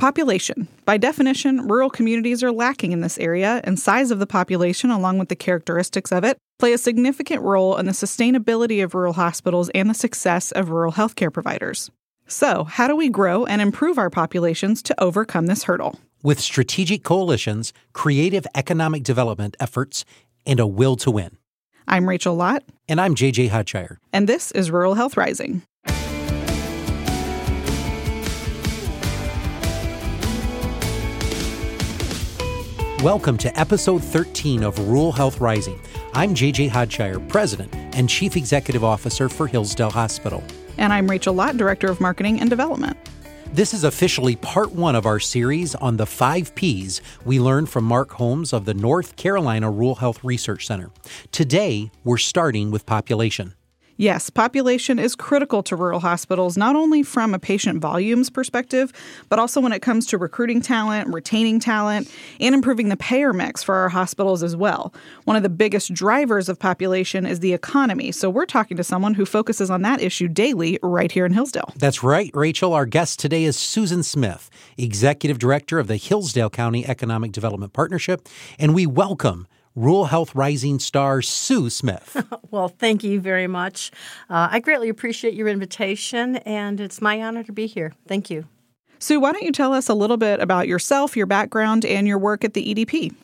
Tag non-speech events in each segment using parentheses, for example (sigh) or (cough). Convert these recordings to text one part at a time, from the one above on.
Population. By definition, rural communities are lacking in this area, and size of the population, along with the characteristics of it, play a significant role in the sustainability of rural hospitals and the success of rural healthcare providers. So, how do we grow and improve our populations to overcome this hurdle? With strategic coalitions, creative economic development efforts, and a will to win. I'm Rachel Lott. And I'm JJ Hodshire. And this is Rural Health Rising. Welcome to episode 13 of Rural Health Rising. I'm JJ Hodshire, President and Chief Executive Officer for Hillsdale Hospital. And I'm Rachel Lott, Director of Marketing and Development. This is officially part one of our series on the five P's we learned from Mark Holmes of the North Carolina Rural Health Research Center. Today, we're starting with population. Yes, population is critical to rural hospitals, not only from a patient volumes perspective, but also when it comes to recruiting talent, retaining talent, and improving the payer mix for our hospitals as well. One of the biggest drivers of population is the economy. So we're talking to someone who focuses on that issue daily right here in Hillsdale. That's right, Rachel. Our guest today is Susan Smith, Executive Director of the Hillsdale County Economic Development Partnership, and we welcome Rural Health Rising star Sue Smith. (laughs) well, thank you very much. Uh, I greatly appreciate your invitation, and it's my honor to be here. Thank you. Sue, why don't you tell us a little bit about yourself, your background, and your work at the EDP?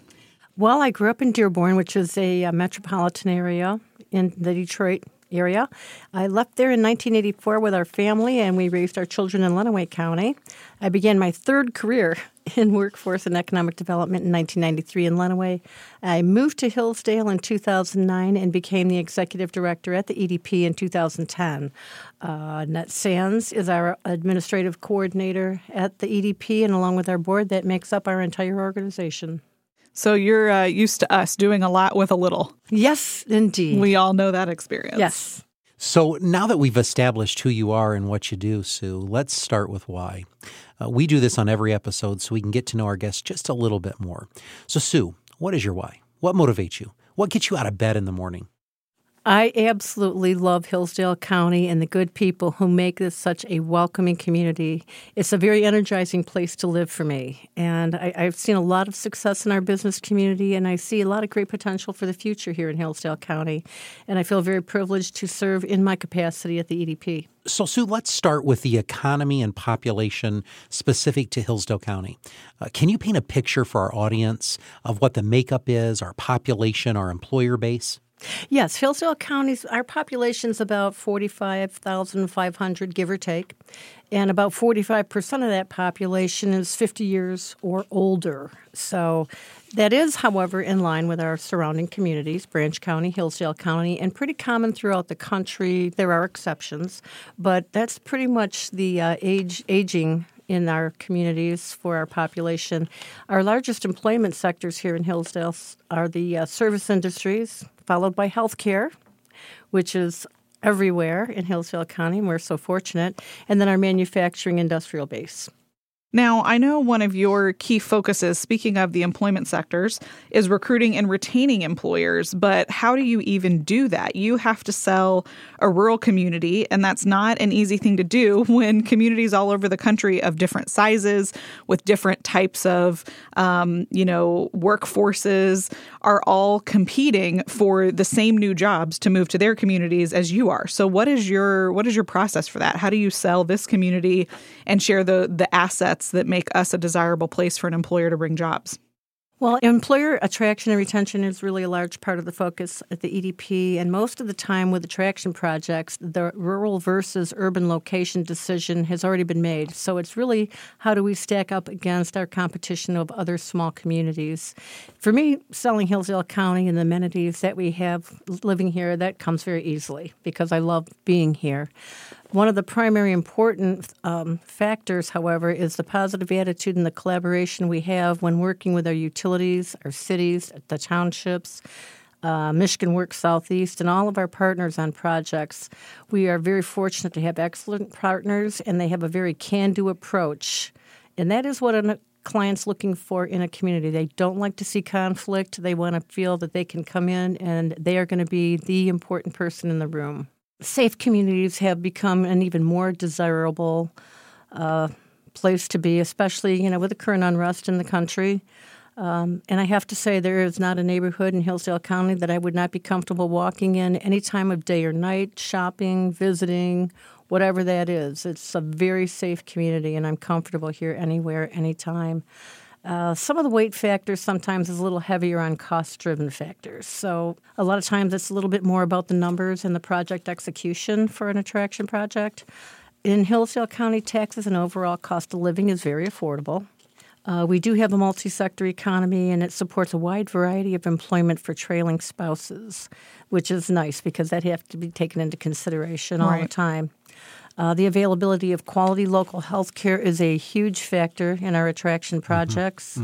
Well, I grew up in Dearborn, which is a, a metropolitan area in the Detroit area. I left there in 1984 with our family, and we raised our children in Lenawee County. I began my third career (laughs) in workforce and economic development in 1993 in Lenawee. I moved to Hillsdale in 2009 and became the executive director at the EDP in 2010. Uh, Net Sands is our administrative coordinator at the EDP, and along with our board, that makes up our entire organization. So you're uh, used to us doing a lot with a little. Yes, indeed. We all know that experience. Yes. So now that we've established who you are and what you do, Sue, let's start with why. Uh, we do this on every episode so we can get to know our guests just a little bit more. So, Sue, what is your why? What motivates you? What gets you out of bed in the morning? I absolutely love Hillsdale County and the good people who make this such a welcoming community. It's a very energizing place to live for me. And I, have seen a lot of success in our business community, and I see a lot of great potential for the future here in Hillsdale County. And I feel very privileged to serve in my capacity at the EDP. So, Sue, let's start with the economy and population specific to Hillsdale County. Uh, can you paint a picture for our audience of what the makeup is, our population, our employer base? Yes, Hillsdale County's our population is about 45,500 give or take, and about 45% of that population is 50 years or older. So that is, however, in line with our surrounding communities, Branch County, Hillsdale County, and pretty common throughout the country. There are exceptions, but that's pretty much the uh, age aging in our communities for our population. Our largest employment sectors here in Hillsdale are the uh, service industries, followed by healthcare, which is everywhere in Hillsdale County. We're so fortunate. And then our manufacturing industrial base. Now, I know one of your key focuses, speaking of the employment sectors, is recruiting and retaining employers. But how do you even do that? You have to sell a rural community, and that's not an easy thing to do (laughs) when communities all over the country of different sizes, with different types of, um, you know, workforces, are all competing for the same new jobs to move to their communities as you are. So, what is your what is your process for that? How do you sell this community and share the the assets? that make us a desirable place for an employer to bring jobs? Well, employer attraction and retention is really a large part of the focus at the EDP. And most of the time with attraction projects, the rural versus urban location decision has already been made. So it's really how do we stack up against our competition of other small communities. For me, selling Hillsdale County and the amenities that we have living here, that comes very easily because I love being here. One of the primary important um, factors, however, is the positive attitude and the collaboration we have when working with our utilities, our cities, the townships, uh, Michigan Works Southeast, and all of our partners on projects. We are very fortunate to have excellent partners, and they have a very can do approach. And that is what a client's looking for in a community. They don't like to see conflict. They want to feel that they can come in and they are going to be the important person in the room safe communities have become an even more desirable uh, place to be, especially you know with the current unrest in the country. Um, and I have to say, there is not a neighborhood in Hillsdale County that I would not be comfortable walking in any time of day or night, shopping, visiting, whatever that is. It's a very safe community, and I'm comfortable here anywhere, anytime. Uh, some of the weight factors sometimes is a little heavier on cost driven factors. So, a lot of times it's a little bit more about the numbers and the project execution for an attraction project. In Hillsdale County, taxes and overall cost of living is very affordable. Uh, we do have a multi sector economy and it supports a wide variety of employment for trailing spouses, which is nice because that have to be taken into consideration all Right. the time. Uh, the availability of quality local health care is a huge factor in our attraction projects.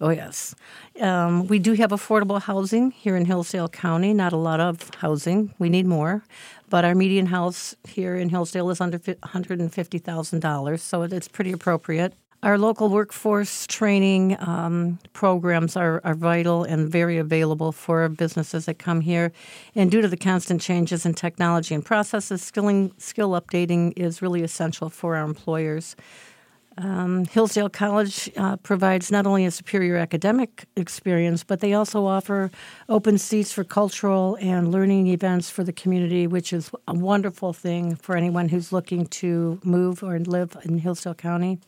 Oh, yes. Um, we do have affordable housing here in Hillsdale County, not a lot of housing. We need more. But our median house here in Hillsdale is under $150,000, so it's pretty appropriate. Our local workforce training um, programs are, are vital and very available for businesses that come here. And due to the constant changes in technology and processes, skilling, skill updating is really essential for our employers. Um, Hillsdale College uh, provides not only a superior academic experience, but they also offer open seats for cultural and learning events for the community, which is a wonderful thing for anyone who's looking to move or live in Hillsdale County.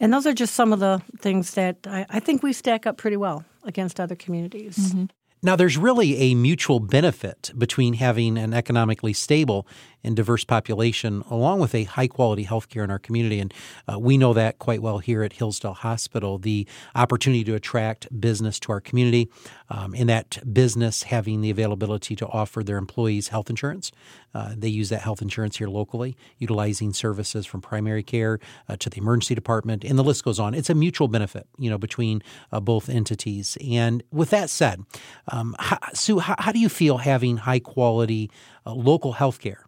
And those are just some of the things that I, I think we stack up pretty well against other communities. Mm-hmm. Now, there's really a mutual benefit between having an economically stable and diverse population, along with a high quality healthcare in our community. And uh, we know that quite well here at Hillsdale Hospital. The opportunity to attract business to our community, um, and that business having the availability to offer their employees health insurance. Uh, they use that health insurance here locally, utilizing services from primary care uh, to the emergency department, and the list goes on. It's a mutual benefit, you know, between uh, both entities. And with that said, um, how, Sue, how, how do you feel having high quality uh, local health care?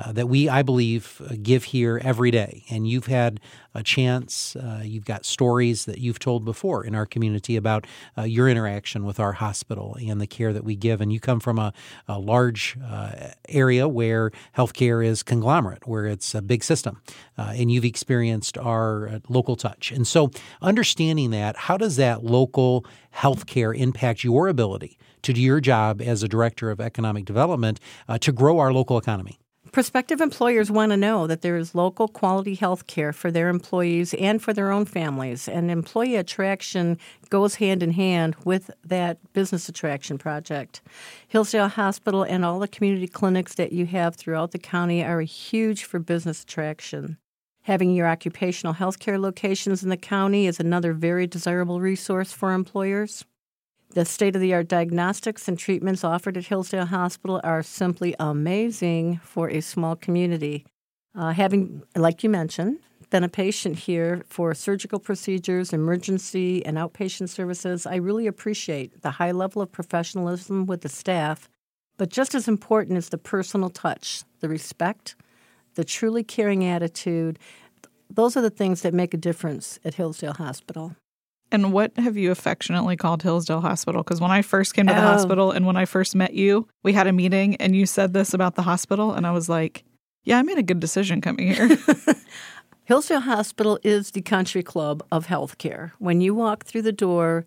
Uh, that we, I believe, uh, give here every day. And you've had a chance, uh, you've got stories that you've told before in our community about uh, your interaction with our hospital and the care that we give. And you come from a, a large uh, area where healthcare is conglomerate, where it's a big system. Uh, and you've experienced our local touch. And so, understanding that, how does that local healthcare impact your ability to do your job as a director of economic development uh, to grow our local economy? Prospective employers want to know that there is local quality health care for their employees and for their own families. And employee attraction goes hand in hand with that business attraction project. Hillsdale Hospital and all the community clinics that you have throughout the county are huge for business attraction. Having your occupational health care locations in the county is another very desirable resource for employers. The state of the art diagnostics and treatments offered at Hillsdale Hospital are simply amazing for a small community. Uh, having, like you mentioned, been a patient here for surgical procedures, emergency, and outpatient services, I really appreciate the high level of professionalism with the staff. But just as important is the personal touch, the respect, the truly caring attitude. Those are the things that make a difference at Hillsdale Hospital. And what have you affectionately called Hillsdale Hospital? Because when I first came to the Oh. hospital and when I first met you, we had a meeting and you said this about the hospital. And I was like, yeah, I made a good decision coming here. (laughs) (laughs) Hillsdale Hospital is the country club of healthcare. When you walk through the door,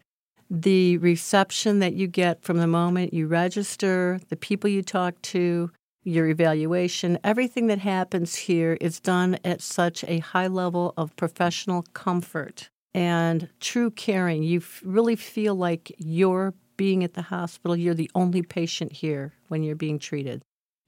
the reception that you get from the moment you register, the people you talk to, your evaluation, everything that happens here is done at such a high level of professional comfort and true caring. You f- really feel like you're being at the hospital, you're the only patient here when you're being treated.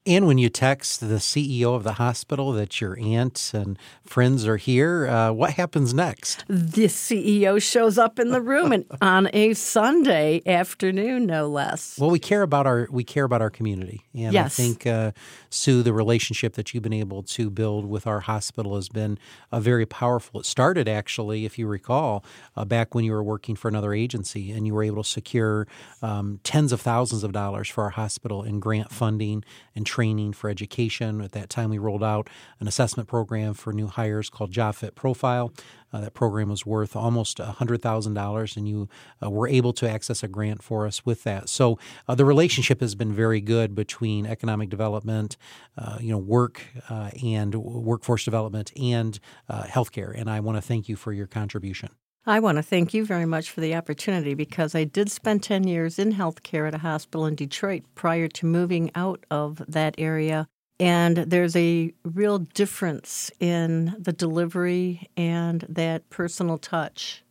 And when you text the CEO of the hospital that your aunt and friends are here, uh, what happens next? the CEO shows up in the room and (laughs) on a Sunday afternoon, no less. Well, we care about our we care about our community, and Yes. I think uh, Sue, the relationship that you've been able to build with our hospital has been uh, very powerful. It started actually, if you recall, uh, back when you were working for another agency, and you were able to secure um, tens of thousands of dollars for our hospital in grant funding and training for education. At that time, we rolled out an assessment program for new hires called JobFit Profile. Uh, that program was worth almost $100,000, and you uh, were able to access a grant for us with that. So uh, the relationship has been very good between economic development, uh, you know, work uh, and workforce development, and uh, healthcare. And I want to thank you for your contribution. I want to thank you very much for the opportunity because I did spend 10 years in healthcare at a hospital in Detroit prior to moving out of that area and there's a real difference in the delivery and that personal touch.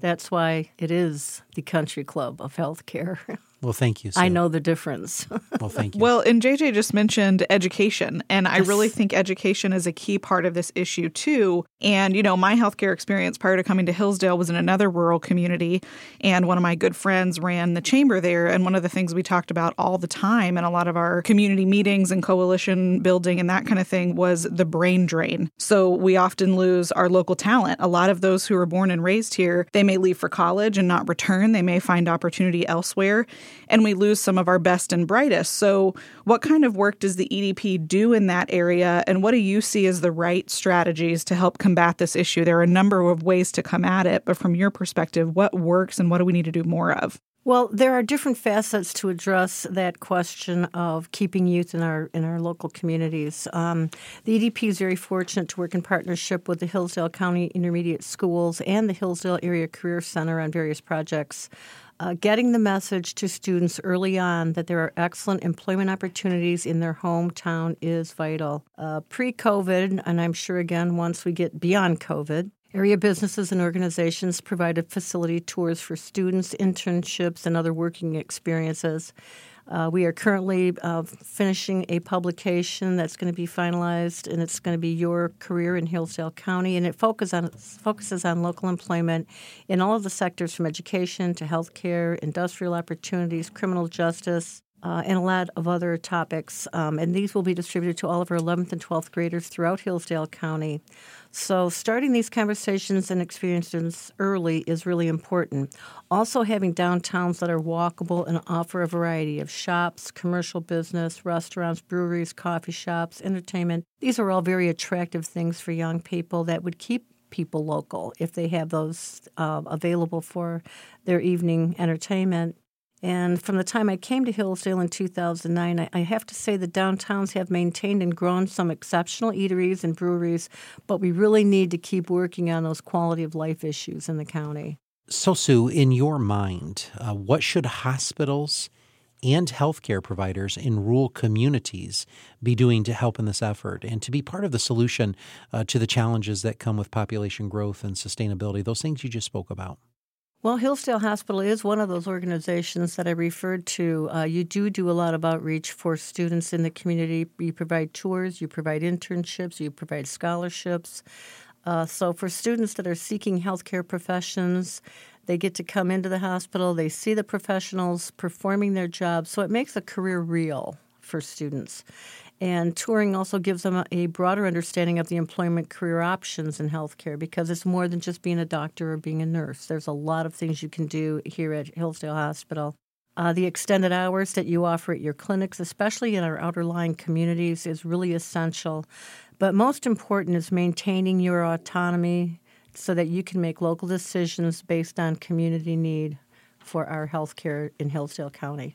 That's why it is the country club of healthcare. (laughs) Well, thank you. I know the difference. (laughs) well, thank you. Well, and JJ just mentioned education, and I really think education is a key part of this issue too. And you know, my healthcare experience prior to coming to Hillsdale was in another rural community, and one of my good friends ran the chamber there. And one of the things we talked about all the time in a lot of our community meetings and coalition building and that kind of thing was the brain drain. So we often lose our local talent. A lot of those who are born and raised here, they may leave for college and not return. They may find opportunity elsewhere and we lose some of our best and brightest. So, what kind of work does the EDP do in that area, and what do you see as the right strategies to help combat this issue? There are a number of ways to come at it, but from your perspective, what works and what do we need to do more of? Well, there are different facets to address that question of keeping youth in our in our local communities. Um, the EDP is very fortunate to work in partnership with the Hillsdale County Intermediate Schools and the Hillsdale Area Career Center on various projects uh, getting the message to students early on that there are excellent employment opportunities in their hometown is vital. Uh, Pre COVID, and I'm sure again once we get beyond COVID, Area businesses and organizations provided facility tours for students, internships, and other working experiences. Uh, we are currently uh, finishing a publication that's going to be finalized, and it's going to be Your Career in Hillsdale County, and it focus on, focuses on local employment in all of the sectors from education to healthcare, industrial opportunities, criminal justice, uh, and a lot of other topics. Um, and these will be distributed to all of our 11th and 12th graders throughout Hillsdale County. So, starting these conversations and experiences early is really important. Also, having downtowns that are walkable and offer a variety of shops, commercial business, restaurants, breweries, coffee shops, entertainment. These are all very attractive things for young people that would keep people local if they have those uh, available for their evening entertainment. And from the time I came to Hillsdale in 2009, I, have to say the downtowns have maintained and grown some exceptional eateries and breweries, but we really need to keep working on those quality of life issues in the county. So, Sue, in your mind, uh, what should hospitals and healthcare providers in rural communities be doing to help in this effort and to be part of the solution uh, to the challenges that come with population growth and sustainability, those things you just spoke about? Well, Hillsdale Hospital is one of those organizations that I referred to. Uh, you do do a lot of outreach for students in the community. You provide tours, you provide internships, you provide scholarships. Uh, so, for students that are seeking healthcare professions, they get to come into the hospital, they see the professionals performing their jobs, so it makes a career real for students. And touring also gives them a, broader understanding of the employment career options in healthcare because it's more than just being a doctor or being a nurse. There's a lot of things you can do here at Hillsdale Hospital. Uh, the extended hours that you offer at your clinics, especially in our outer lying communities, is really essential. But most important is maintaining your autonomy so that you can make local decisions based on community need for our healthcare in Hillsdale County.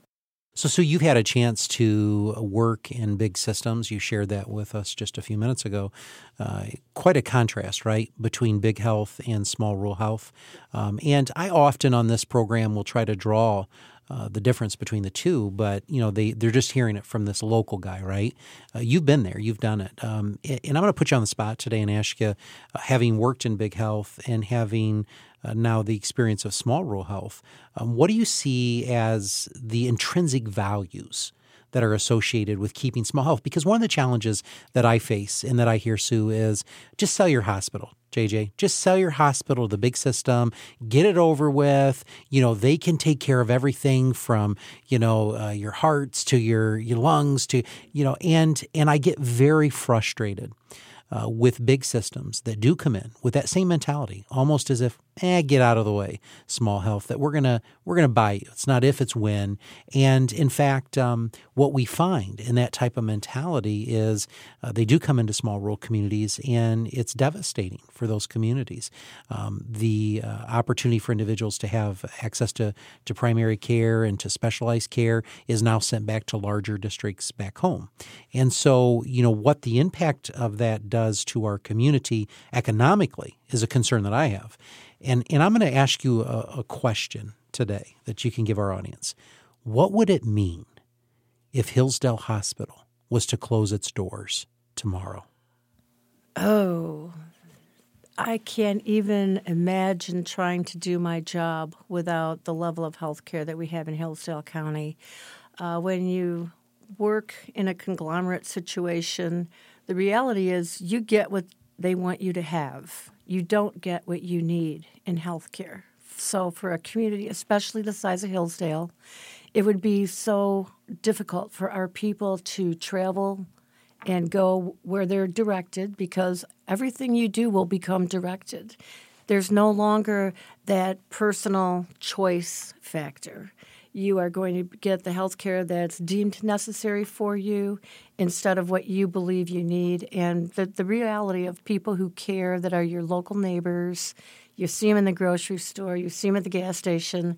So, Sue, you've had a chance to work in big systems. You shared that with us just a few minutes ago. Uh, quite a contrast, right, between big health and small rural health. Um, and I often on this program will try to draw uh, the difference between the two, but you know they they're just hearing it from this local guy, right? Uh, you've been there, you've done it, um, and I'm going to put you on the spot today and ask you, uh, having worked in big health and having uh, now the experience of small rural health, um, what do you see as the intrinsic values? that are associated with keeping small health. Because one of the challenges that I face and that I hear, Sue, is just sell your hospital. JJ, just sell your hospital to the big system, get it over with. You know, they can take care of everything from, you know, uh, your hearts to your, your lungs to, you know, and, and I get very frustrated uh, with big systems that do come in with that same mentality, almost as if, eh, get out of the way, small health. That we're gonna we're gonna buy you. It's not if, it's when. And in fact, um, what we find in that type of mentality is uh, they do come into small rural communities, and it's devastating for those communities. Um, the uh, opportunity for individuals to have access to to primary care and to specialized care is now sent back to larger districts back home. And so, you know, what the impact of that does to our community economically is a concern that I have. And, and I'm going to ask you a, a question today that you can give our audience. What would it mean if Hillsdale Hospital was to close its doors tomorrow? Oh, I can't even imagine trying to do my job without the level of health care that we have in Hillsdale County. Uh, when you work in a conglomerate situation, the reality is you get what they want you to have. You don't get what you need in healthcare. So, for a community, especially the size of Hillsdale, it would be so difficult for our people to travel and go where they're directed because everything you do will become directed. There's no longer that personal choice factor. You are going to get the health care that's deemed necessary for you instead of what you believe you need. And the, the reality of people who care that are your local neighbors, you see them in the grocery store, you see them at the gas station,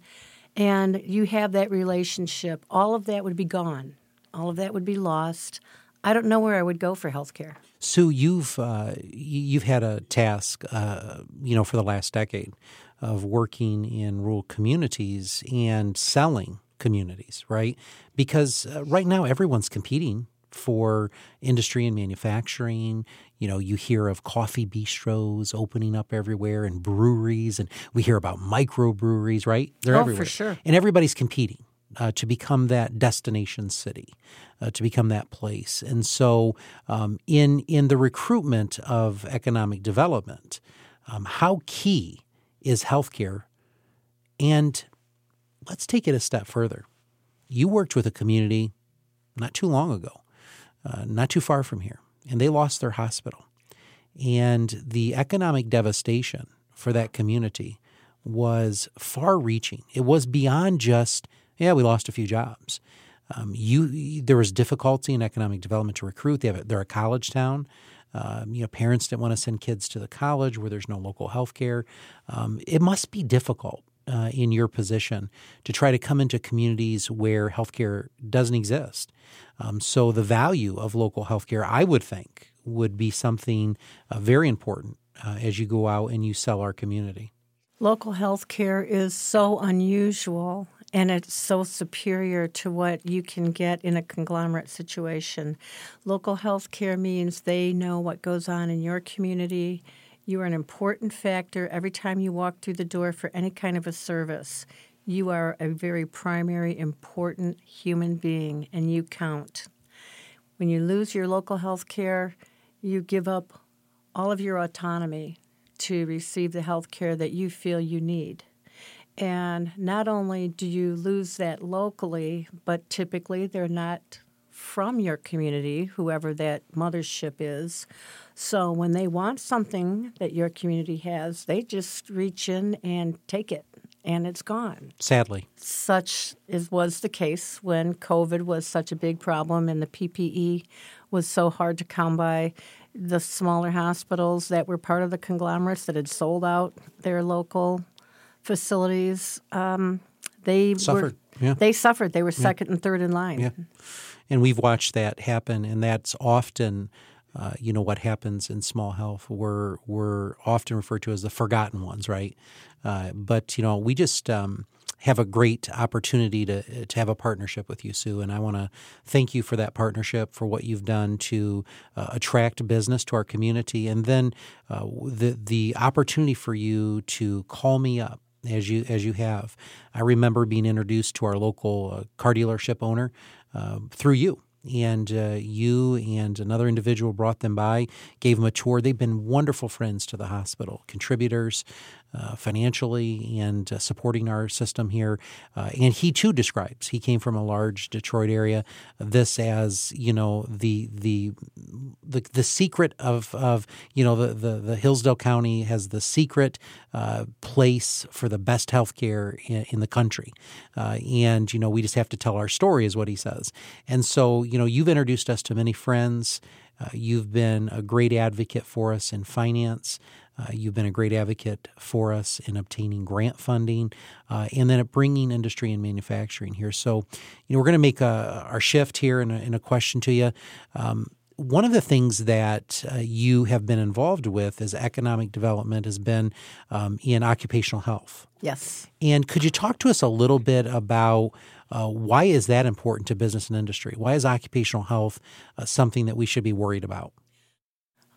and you have that relationship. All of that would be gone, all of that would be lost. I don't know where I would go for health care. Sue, you've uh, you've had a task, uh, you know, for the last decade of working in rural communities and selling communities, right? Because uh, right now everyone's competing for industry and manufacturing. You know, you hear of coffee bistros opening up everywhere and breweries, and we hear about microbreweries, right? They're oh, everywhere. for sure. And everybody's competing uh, to become that destination city, uh, to become that place. And so, um, in in the recruitment of economic development, um, how key is healthcare? And let's take it a step further. You worked with a community not too long ago, uh, not too far from here, and they lost their hospital. And the economic devastation for that community was far reaching. It was beyond just yeah, we lost a few jobs. Um, you there was difficulty in economic development to recruit. They have they're a college town. Um, you know, parents didn't want to send kids to the college where there's no local health care. Um, it must be difficult uh, in your position to try to come into communities where healthcare doesn't exist. Um, so the value of local healthcare, I would think, would be something uh, very important uh, as you go out and you sell our community. Local healthcare is so unusual and it's so superior to what you can get in a conglomerate situation. Local health care means they know what goes on in your community. You are an important factor every time you walk through the door for any kind of a service. You are a very primary, important human being, and you count. When you lose your local health care, you give up all of your autonomy to receive the health care that you feel you need. And not only do you lose that locally, but typically they're not from your community, whoever that mothership is. So when they want something that your community has, they just reach in and take it and it's gone. Sadly. Such is, was the case when COVID was such a big problem and the PPE was so hard to come by. The smaller hospitals that were part of the conglomerates that had sold out their local facilities, um, they suffered. Were, yeah. They suffered. They were second yeah. and third in line. Yeah. And we've watched that happen, and that's often, uh, you know, what happens in small health. We're we're often referred to as the forgotten ones, right? Uh, but you know, we just um, have a great opportunity to to have a partnership with you, Sue. And I want to thank you for that partnership, for what you've done to uh, attract business to our community, and then uh, the the opportunity for you to call me up as you as you have. I remember being introduced to our local uh, car dealership owner uh, through you. and uh, you and another individual brought them by, gave them a tour. They've been wonderful friends to the hospital, contributors uh, financially and uh, supporting our system here. Uh, and he too describes he came from a large Detroit area. This as you know the the the, the secret of of you know the, the, the Hillsdale County has the secret uh, place for the best health care in, in, the country. Uh, and you know we just have to tell our story is what he says. And so you know you've introduced us to many friends. Uh, you've been a great advocate for us in finance. Uh, you've been a great advocate for us in obtaining grant funding uh, and then at bringing industry and manufacturing here. So, you know, we're going to make a, our shift here in a, in a question to you. Um, one of the things that uh, you have been involved with as economic development has been um, in occupational health. Yes. And could you talk to us a little bit about uh, why is that important to business and industry? Why is occupational health uh, something that we should be worried about?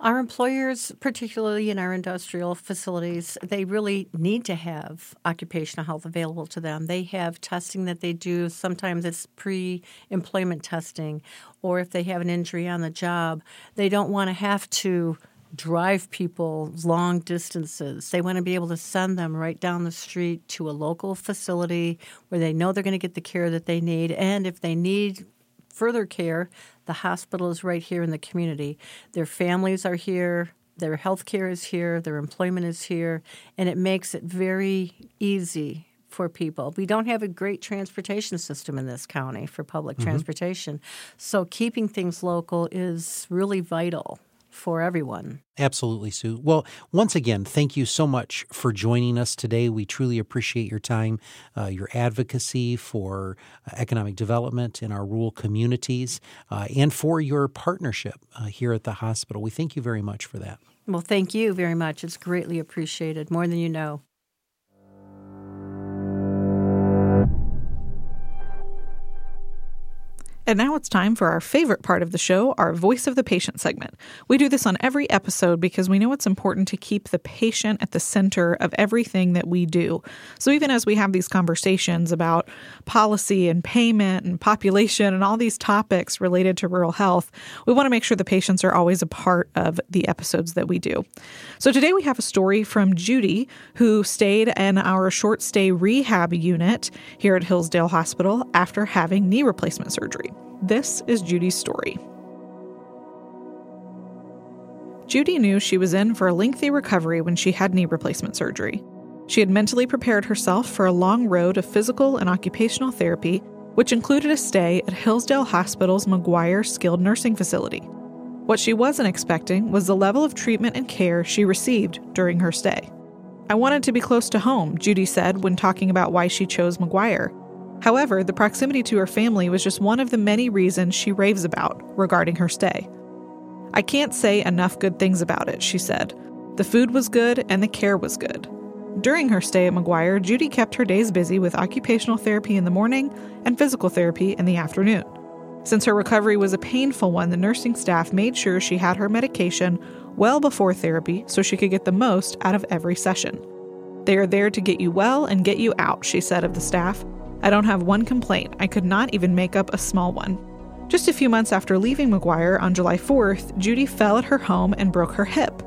Our employers, particularly in our industrial facilities, they really need to have occupational health available to them. They have testing that they do. Sometimes it's pre employment testing, or if they have an injury on the job, they don't want to have to drive people long distances. They want to be able to send them right down the street to a local facility where they know they're going to get the care that they need. And if they need further care, the hospital is right here in the community. Their families are here, their health care is here, their employment is here, and it makes it very easy for people. We don't have a great transportation system in this county for public mm-hmm. transportation. So keeping things local is really vital for everyone. Absolutely, Sue. Well, once again, thank you so much for joining us today. We truly appreciate your time, uh, your advocacy for uh, economic development in our rural communities, uh, and for your partnership uh, here at the hospital. We thank you very much for that. Well, thank you very much. It's greatly appreciated, more than you know. And now it's time for our favorite part of the show, our Voice of the Patient segment. We do this on every episode because we know it's important to keep the patient at the center of everything that we do. So even as we have these conversations about policy and payment and population and all these topics related to rural health, we want to make sure the patients are always a part of the episodes that we do. So today we have a story from Judy, who stayed in our short stay rehab unit here at Hillsdale Hospital after having knee replacement surgery. This is Judy's story. Judy knew she was in for a lengthy recovery when she had knee replacement surgery. She had mentally prepared herself for a long road of physical and occupational therapy, which included a stay at Hillsdale Hospital's McGuire Skilled Nursing Facility. What she wasn't expecting was the level of treatment and care she received during her stay. I wanted to be close to home, Judy said when talking about why she chose McGuire. However, the proximity to her family was just one of the many reasons she raves about regarding her stay. I can't say enough good things about it, she said. The food was good and the care was good. During her stay at McGuire, Judy kept her days busy with occupational therapy in the morning and physical therapy in the afternoon. Since her recovery was a painful one, the nursing staff made sure she had her medication well before therapy so she could get the most out of every session. They are there to get you well and get you out, she said of the staff. I don't have one complaint. I could not even make up a small one. Just a few months after leaving McGuire on July 4th, Judy fell at her home and broke her hip.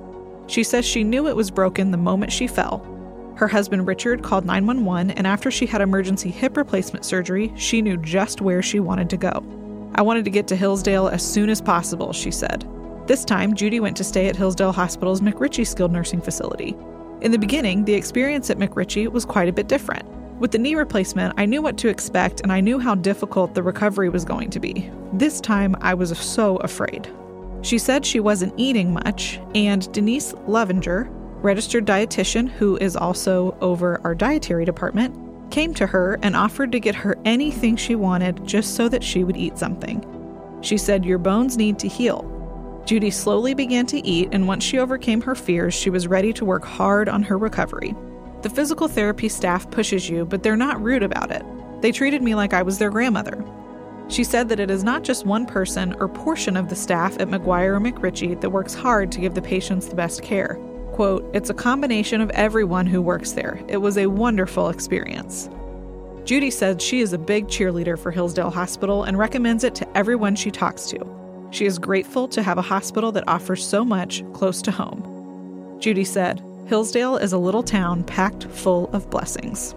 She says she knew it was broken the moment she fell. Her husband Richard called 911, and after she had emergency hip replacement surgery, she knew just where she wanted to go. I wanted to get to Hillsdale as soon as possible, she said. This time, Judy went to stay at Hillsdale Hospital's McRitchie Skilled Nursing Facility. In the beginning, the experience at McRitchie was quite a bit different. With the knee replacement, I knew what to expect and I knew how difficult the recovery was going to be. This time, I was so afraid. She said she wasn't eating much, and Denise Levinger, registered dietitian who is also over our dietary department, came to her and offered to get her anything she wanted just so that she would eat something. She said, Your bones need to heal. Judy slowly began to eat, and once she overcame her fears, she was ready to work hard on her recovery. The physical therapy staff pushes you, but they're not rude about it. They treated me like I was their grandmother. She said that it is not just one person or portion of the staff at McGuire or McRitchie that works hard to give the patients the best care. Quote, it's a combination of everyone who works there. It was a wonderful experience. Judy said she is a big cheerleader for Hillsdale Hospital and recommends it to everyone she talks to. She is grateful to have a hospital that offers so much close to home. Judy said, Hillsdale is a little town packed full of blessings.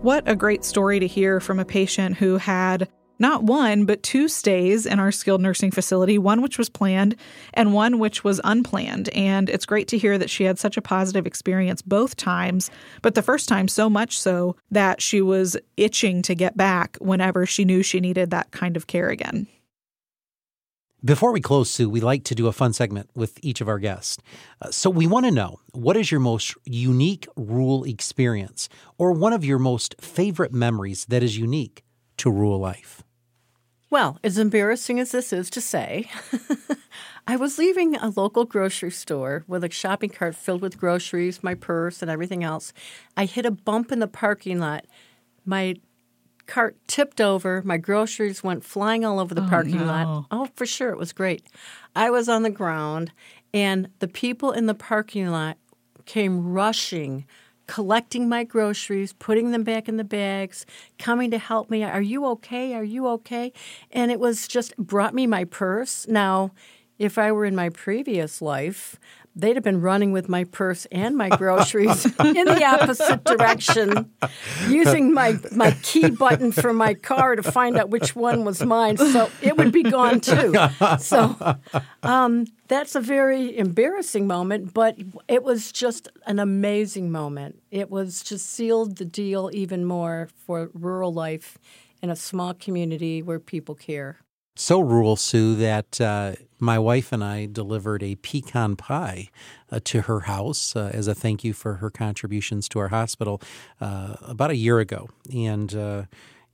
What a great story to hear from a patient who had not one, but two stays in our skilled nursing facility, one which was planned and one which was unplanned. And it's great to hear that she had such a positive experience both times, but the first time so much so that she was itching to get back whenever she knew she needed that kind of care again. Before we close, Sue, we like to do a fun segment with each of our guests. Uh, so we want to know what is your most unique rural experience or one of your most favorite memories that is unique to rural life? Well, as embarrassing as this is to say, (laughs) I was leaving a local grocery store with a shopping cart filled with groceries, my purse, and everything else. I hit a bump in the parking lot. My cart tipped over. My groceries went flying all over the Oh, parking no. lot. Oh, for sure. It was great. I was on the ground, and the people in the parking lot came rushing, collecting my groceries, putting them back in the bags, coming to help me. Are you okay? Are you okay? And it was just brought me my purse. Now, if I were in my previous life, they'd have been running with my purse and my groceries (laughs) in the opposite direction, using my, my key button for my car to find out which one was mine. So it would be gone too. So um, that's a very embarrassing moment, but it was just an amazing moment. It was just sealed the deal even more for rural life in a small community where people care. So rural, Sue, that uh, my wife and I delivered a pecan pie uh, to her house uh, as a thank you for her contributions to our hospital uh, about a year ago. And uh,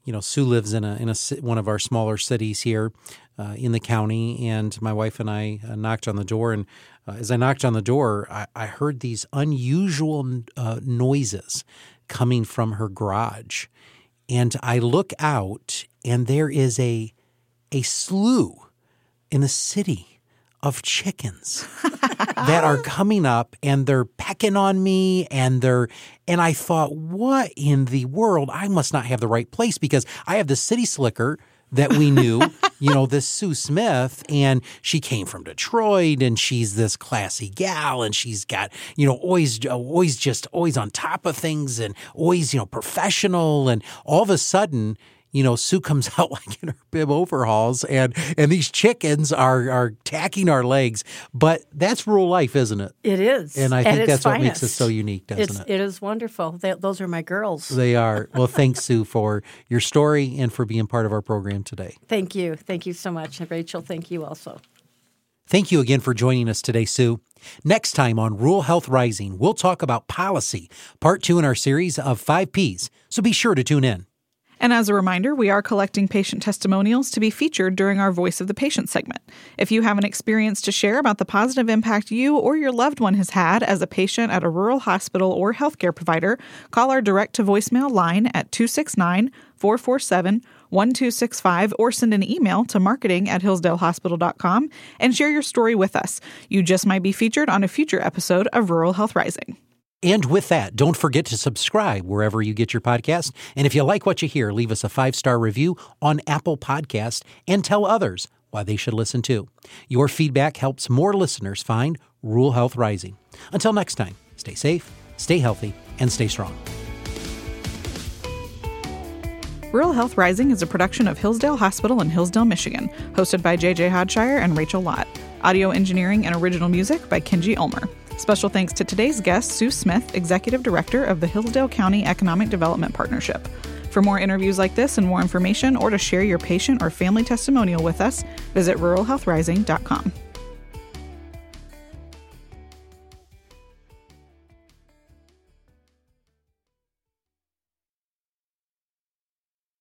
you know, Sue lives in a in a one of our smaller cities here uh, in the county, and my wife and I knocked on the door. And as I knocked on the door, I, I heard these unusual noises coming from her garage, and I look out, and there is a a slew in the city of chickens (laughs) that are coming up and they're pecking on me and they're and I thought what in the world? I must not have the right place because I have the city slicker that we knew you know this Sue Smith and she came from Detroit and she's this classy gal and she's got you know always always just always on top of things and always you know professional and all of a sudden you know, Sue comes (laughs) out like in her bib overhauls, and and these chickens are are tacking our legs. But that's rural life, isn't it? It is. And I At think that's what makes us so unique, doesn't It's, it? it is wonderful. They, those are my girls. They are. (laughs) Well, thanks, Sue, for your story and for being part of our program today. Thank you. Thank you so much. And Rachel, thank you also. Thank you again for joining us today, Sue. Next time on Rural Health Rising, we'll talk about policy, part two in our series of five P's. So be sure to tune in. And as a reminder, we are collecting patient testimonials to be featured during our Voice of the Patient segment. If you have an experience to share about the positive impact you or your loved one has had as a patient at a rural hospital or healthcare provider, call our direct to voicemail line at 269 447 1265 or send an email to marketing at hillsdalehospital.com and share your story with us. You just might be featured on a future episode of Rural Health Rising. And with that, don't forget to subscribe wherever you get your podcast. And if you like what you hear, leave us a five star review on Apple Podcast and tell others why they should listen too. Your feedback helps more listeners find Rural Health Rising. Until next time, stay safe, stay healthy, and stay strong. Rural Health Rising is a production of Hillsdale Hospital in Hillsdale, Michigan, hosted by JJ Hodshire and Rachel Lott. Audio engineering and original music by Kenji Ulmer. Special thanks to today's guest, Sue Smith, Executive Director of the Hillsdale County Economic Development Partnership. For more interviews like this and more information, or to share your patient or family testimonial with us, visit ruralhealthrising.com.